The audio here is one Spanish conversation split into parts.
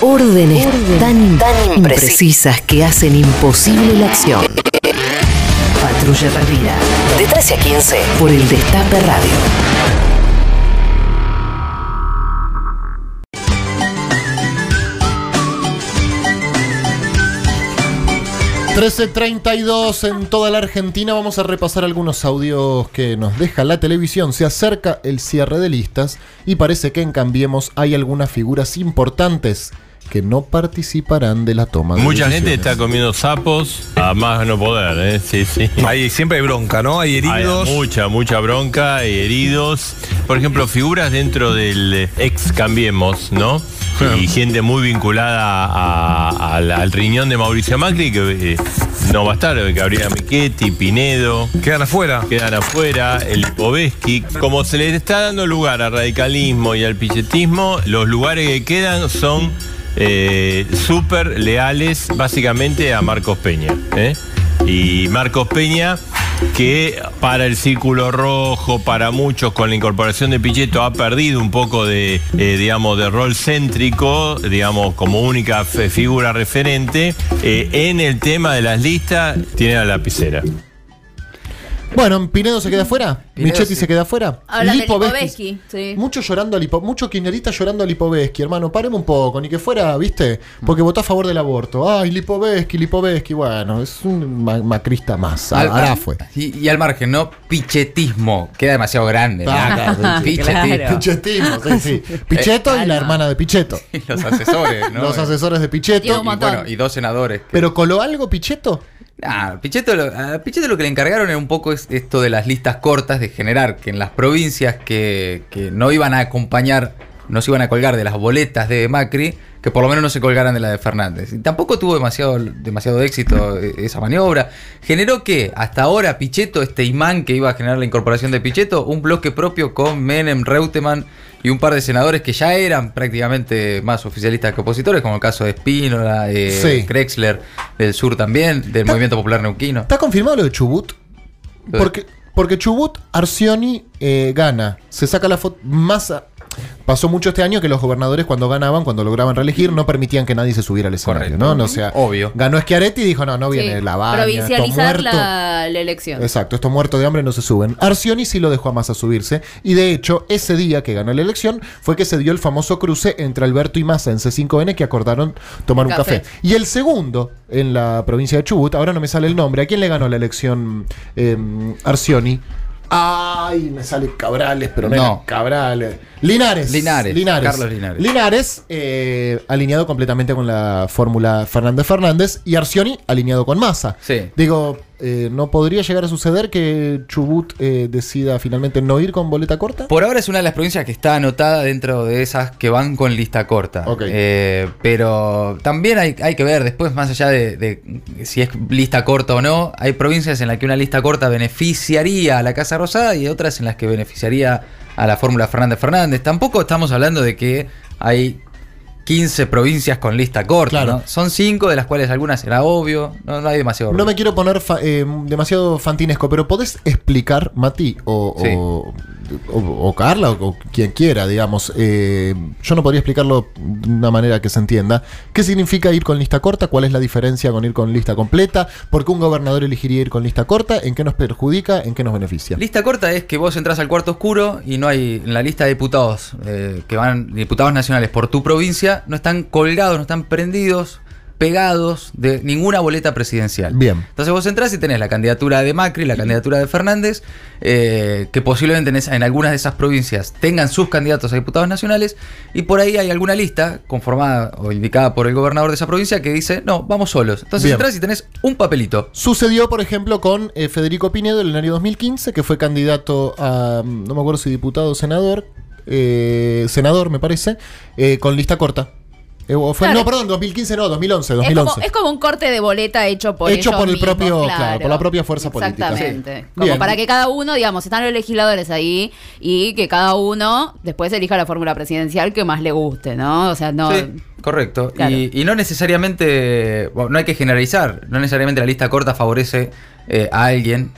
Órdenes, tan, tan imprecisas que hacen imposible la acción. Patrulla Perdida. De 13 a 15 por el Destape Radio. ...13.32 en toda la Argentina... ...vamos a repasar algunos audios que nos deja la televisión... ...se acerca el cierre de listas... ...y parece que en Cambiemos hay algunas figuras importantes que no participarán de la toma de Mucha gente está comiendo sapos a más no poder, ¿eh? Sí, sí. Hay, siempre hay bronca, ¿no? Hay heridos. Hay mucha, mucha bronca y heridos. Por ejemplo, figuras dentro del eh, ex Cambiemos, ¿no? Y gente muy vinculada a- al, al riñón de Mauricio Macri, que eh, no va a estar, Gabriela Michetti, Pinedo. Quedan afuera. Quedan afuera, el Lipovetsky. Como se les está dando lugar al radicalismo y al pichetismo, los lugares que quedan son eh, súper leales básicamente a Marcos Peña. ¿eh? Y Marcos Peña, que para el Círculo Rojo, para muchos con la incorporación de Pichetto, ha perdido un poco de, eh, digamos, de rol céntrico, digamos, como única figura referente. eh, en el tema de las listas, tiene la lapicera. Bueno, Pinedo se queda afuera, Pinedo Michetti sí. se queda afuera. Hablan de Lipovetsky. Sí. Mucho llorando a Lipo, mucho kirchnerista llorando a Lipovetsky, hermano, paremos un poco, ni que fuera, ¿viste? Porque votó a favor del aborto. Ay, Lipovetsky, Lipovetsky, bueno, es un ma- macrista más. Al- Ahora fue. Y, y al margen, ¿no? Pichetismo. Queda demasiado grande. ¿no? Ah, claro, sí, sí. Pichetismo. Pichetismo, sí, sí. Pichetto y la hermana de Pichetto. Y los asesores, ¿no? Los asesores de un Y, bueno, y dos senadores. que- ¿Pero coló algo Pichetto? Ah, Pichetto lo, a Pichetto lo que le encargaron era un poco es esto de las listas cortas, de generar que en las provincias que, que no iban a acompañar, no se iban a colgar de las boletas de Macri, que por lo menos no se colgaran de la de Fernández. Y tampoco tuvo demasiado, demasiado éxito eh, esa maniobra. Generó que hasta ahora Pichetto, este imán que iba a generar la incorporación de Pichetto, un bloque propio con Menem, Reutemann y un par de senadores que ya eran prácticamente más oficialistas que opositores, como el caso de Espínola, eh, Sí. Krexler del sur también, del Movimiento Popular Neuquino. ¿Está confirmado lo de Chubut? Porque, porque Chubut, Arcioni eh, gana. Se saca la foto. Más. Pasó mucho este año que los gobernadores, cuando ganaban, cuando lograban reelegir, no permitían que nadie se subiera al escenario, Correcto. ¿no? O sea, Obvio. Ganó Schiaretti y dijo: no, no viene Sí, la baña. esto Provincializar muerto". la, la elección. Exacto, estos muertos de hambre no se suben. Arcioni sí lo dejó a Massa subirse y de hecho ese día que ganó la elección fue que se dio el famoso cruce entre Alberto y Massa en C5N que acordaron tomar un Café. café. Y el segundo en la provincia de Chubut, ahora no me sale el nombre, ¿a quién le ganó la elección eh, Arcioni? Ay, me sale Cabrales, pero no, No. era Cabrales. Linares. Linares, Carlos Linares. Linares, eh, alineado completamente con la fórmula Fernández Fernández y Arcioni alineado con Massa. Sí. Digo, eh, ¿no podría llegar a suceder que Chubut eh, decida finalmente no ir con boleta corta? Por ahora es una de las provincias que está anotada dentro de esas que van con lista corta. Eh, pero también hay, hay que ver, después, más allá de, de si es lista corta o no, hay provincias en las que una lista corta beneficiaría a la Casa Rosada y otras en las que beneficiaría a la fórmula Fernández Fernández. Tampoco estamos hablando de que hay 15 provincias con lista corta. Claro. ¿no? Son 5, de las cuales algunas será obvio. No, no hay demasiado. No me quiero poner fa- eh, demasiado fantinesco, pero ¿podés explicar, Mati, o, Sí. o, o- Carla, o, o quien quiera, digamos, eh, yo no podría explicarlo de una manera que se entienda, qué significa ir con lista corta, cuál es la diferencia con ir con lista completa, por qué un gobernador elegiría ir con lista corta, en qué nos perjudica, en qué nos beneficia? Lista corta es que vos entras al cuarto oscuro y no hay en la lista de diputados eh, que van, diputados nacionales por tu provincia, no están colgados, no están prendidos, pegados de ninguna boleta presidencial. Bien. Entonces vos entrás y tenés la candidatura de Macri, la candidatura de Fernández, eh, que posiblemente en, esa- en algunas de esas provincias tengan sus candidatos a diputados nacionales, y por ahí hay alguna lista conformada o indicada por el gobernador de esa provincia que dice, no, vamos solos. Entonces Bien. entras y tenés un papelito. Sucedió, por ejemplo, con eh, Federico Pinedo en el año 2015, que fue candidato a, no me acuerdo si diputado o senador, eh, senador me parece, con lista corta. Eh, fue- Claro. No, perdón, 2015 no, 2011, Es 2011. como, es como un corte de boleta hecho por Hecho ellos por el mismos, propio- claro, por la propia fuerza política. Exactamente. Sí. Como Bien. para que cada uno, digamos, están los legisladores ahí y que cada uno después elija la fórmula presidencial que más le guste, ¿no? O sea, no. Sí, Correcto. Claro. Y, y no necesariamente, bueno, no hay que generalizar, no necesariamente la lista corta favorece eh, a alguien,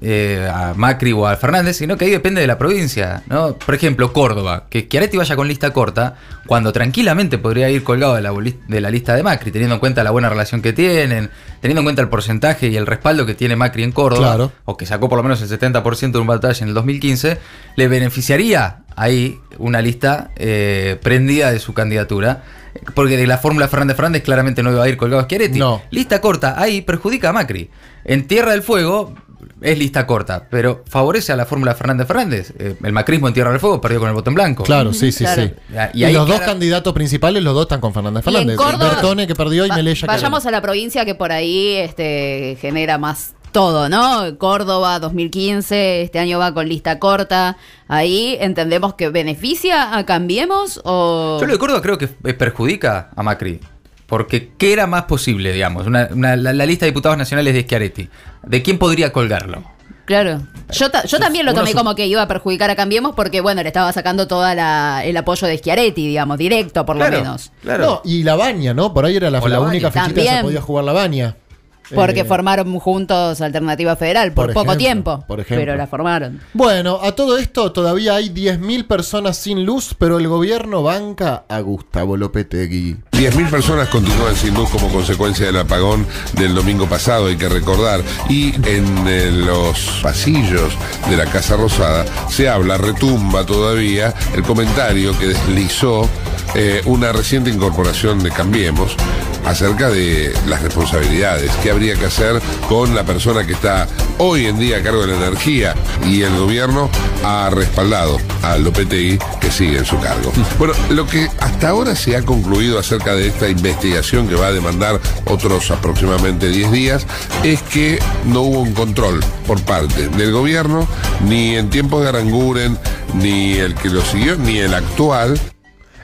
eh, a Macri o a Fernández, sino que ahí depende de la provincia. ¿no? Por ejemplo, Córdoba, que Schiaretti vaya con lista corta, cuando tranquilamente podría ir colgado de la, de la lista de Macri, teniendo en cuenta la buena relación que tienen, teniendo en cuenta el porcentaje y el respaldo que tiene Macri en Córdoba, Claro. o que sacó por lo menos el 70% de un batalla en el 2015, le beneficiaría ahí una lista eh, prendida de su candidatura. Porque de la fórmula Fernández Fernández claramente no iba a ir colgado Schiaretti. No. Lista corta, ahí perjudica a Macri. En Tierra del Fuego es lista corta, pero favorece a la fórmula Fernández Fernández. Eh, el macrismo en Tierra del Fuego perdió con el voto en blanco. Claro, sí, sí, Claro. sí. Y Y, ahí, los dos candidatos principales, los dos están con Fernández Y en Fernández. Córdoba- Bertone que perdió y Melella que Vayamos a la provincia que por ahí este, genera más todo, ¿no? Córdoba 2015, este año va con lista corta. Ahí entendemos que beneficia a Cambiemos o... Yo lo de Córdoba creo que perjudica a Macri. Porque, ¿qué era más posible, digamos? Una- una- la, la lista de diputados nacionales de Schiaretti. ¿De quién podría colgarlo? Claro. Yo, ta- yo también lo tomé como que iba a perjudicar a Cambiemos porque, bueno, le estaba sacando todo el apoyo de Schiaretti, digamos, directo por lo menos. Claro. No, y la baña, ¿no? Por ahí era la, la única fichita que se podía jugar la baña. Porque Eh, formaron juntos Alternativa Federal por, por poco ejemplo, tiempo. por ejemplo. Pero la formaron. Bueno, a todo esto todavía hay 10.000 personas sin luz, pero el gobierno banca a Gustavo Lopetegui. 10.000 personas continúan sin luz como consecuencia del apagón del domingo pasado, hay que recordar. Y en eh, los pasillos de la Casa Rosada se habla, retumba todavía el comentario que deslizó eh, una reciente incorporación de Cambiemos acerca de las responsabilidades, qué habría que hacer con la persona que está hoy en día a cargo de la energía y el gobierno ha respaldado a Lopetegui que sigue en su cargo. Bueno, lo que hasta ahora se ha concluido acerca de esta investigación que va a demandar otros aproximadamente 10 días es que no hubo un control por parte del gobierno, ni en tiempos de Aranguren, ni el que lo siguió, ni el actual,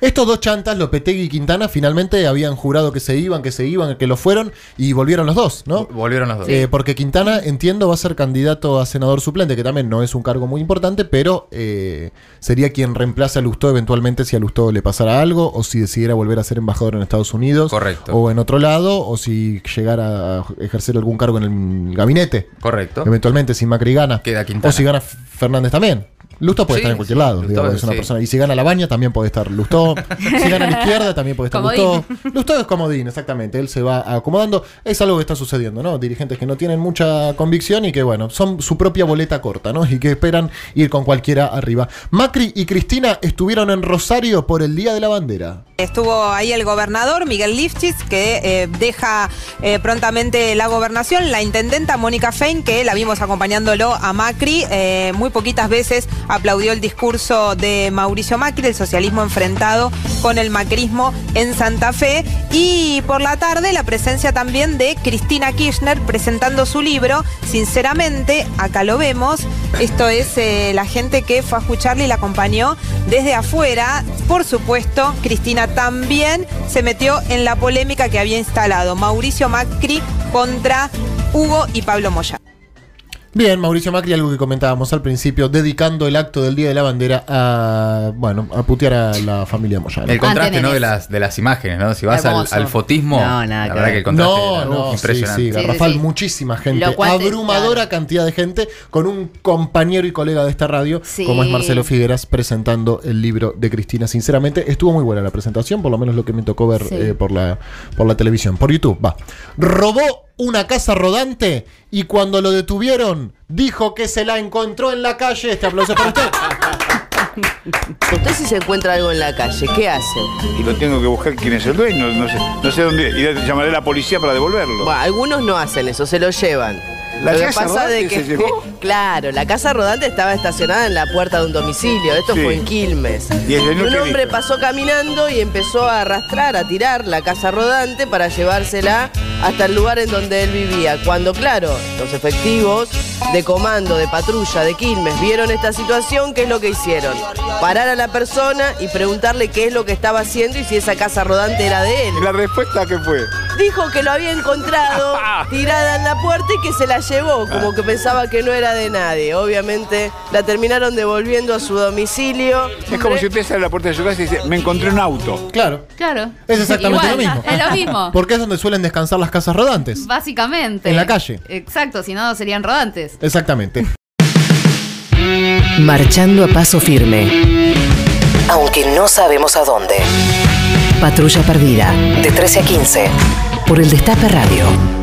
Estos dos chantas, Lopetegui y Quintana, finalmente habían jurado que se iban, que se iban, que lo fueron y volvieron los dos, ¿no? Volvieron los dos. Eh, porque Quintana, entiendo, va a ser candidato a senador suplente, que también no es un cargo muy importante, pero eh, sería quien reemplace a Lustó eventualmente si a Lustó le pasara algo, o si decidiera volver a ser embajador en Estados Unidos, Correcto. o en otro lado, o si llegara a ejercer algún cargo en el gabinete, Correcto. eventualmente si Macri gana, Queda Quintana. o si gana Fernández también. Lustó puede Sí, estar en cualquier sí, lado, digamos, es una sí. persona. Y si gana la baña, también puede estar Lustó. si gana a la izquierda, también puede estar Comodín. Lustó. Lustó es comodín, exactamente. Él se va acomodando. Es algo que está sucediendo, ¿no? Dirigentes que no tienen mucha convicción y que, bueno, son su propia boleta corta, ¿no? Y que esperan ir con cualquiera arriba. Macri y Cristina estuvieron en Rosario por el Día de la Bandera. Estuvo ahí el gobernador Miguel Lifchitz, que eh, deja eh, prontamente la gobernación. La intendenta Mónica Fein, que la vimos acompañándolo a Macri, eh, muy poquitas veces aplaudió el discurso de Mauricio Macri, el socialismo enfrentado con el macrismo en Santa Fe. Y por la tarde la presencia también de Cristina Kirchner presentando su libro. Sinceramente, acá lo vemos. Esto es eh, la gente que fue a escucharle y la acompañó desde afuera. Por supuesto, Cristina también se metió en la polémica que había instalado Mauricio Macri contra Hugo y Pablo Moya. Bien, Mauricio Macri, algo que comentábamos al principio, dedicando el acto del Día de la Bandera a, bueno, a putear a la familia Moyano. El contraste Antes ¿no? de, las, de las imágenes, ¿no? Si vas al, fotismo, No, nada la verdad ver. que el contraste No, era no, sí, impresionante. sí, Garrafal, sí. muchísima gente, abrumadora claro. cantidad de gente, con un compañero y colega de esta radio, Sí. como es Marcelo Figueras, presentando el libro de Cristina. Sinceramente, estuvo muy buena la presentación, por lo menos lo que me tocó ver Sí. eh, por, la, por la televisión, por YouTube, va. Robó una casa rodante y cuando lo detuvieron, dijo que se la encontró en la calle. Este aplauso para usted. Usted si se encuentra algo en la calle, ¿qué hace? y lo tengo que buscar quién es el dueño, no sé, no sé dónde, y llamaré a la policía para devolverlo. Bueno, algunos no hacen eso, se lo llevan. La lo que casa pasa de que, se llevó. claro, la casa rodante estaba estacionada en la puerta de un domicilio. Esto Sí. fue en Quilmes. ¿Y un hombre pasó caminando y empezó a arrastrar, a tirar la casa rodante para llevársela hasta el lugar en donde él vivía. Cuando, claro, los efectivos de comando, de patrulla, de Quilmes, vieron esta situación, ¿qué es lo que hicieron? Parar a la persona y preguntarle qué es lo que estaba haciendo y si esa casa rodante era de él. ¿Y la respuesta qué fue? Dijo que lo había encontrado tirada en la puerta y que se la llevó, como que pensaba que no era de nadie. Obviamente la terminaron devolviendo a su domicilio. Es como si usted sale a la puerta de su casa y dice, me encontré un auto. Claro. Claro. Es exactamente lo mismo. Es lo mismo. Porque es donde suelen descansar las casas rodantes. Básicamente. En la calle. Exacto, si no serían rodantes. Exactamente. Marchando a paso firme. Aunque no sabemos a dónde. Patrulla perdida. De 13 a 15. Por el Destape Radio.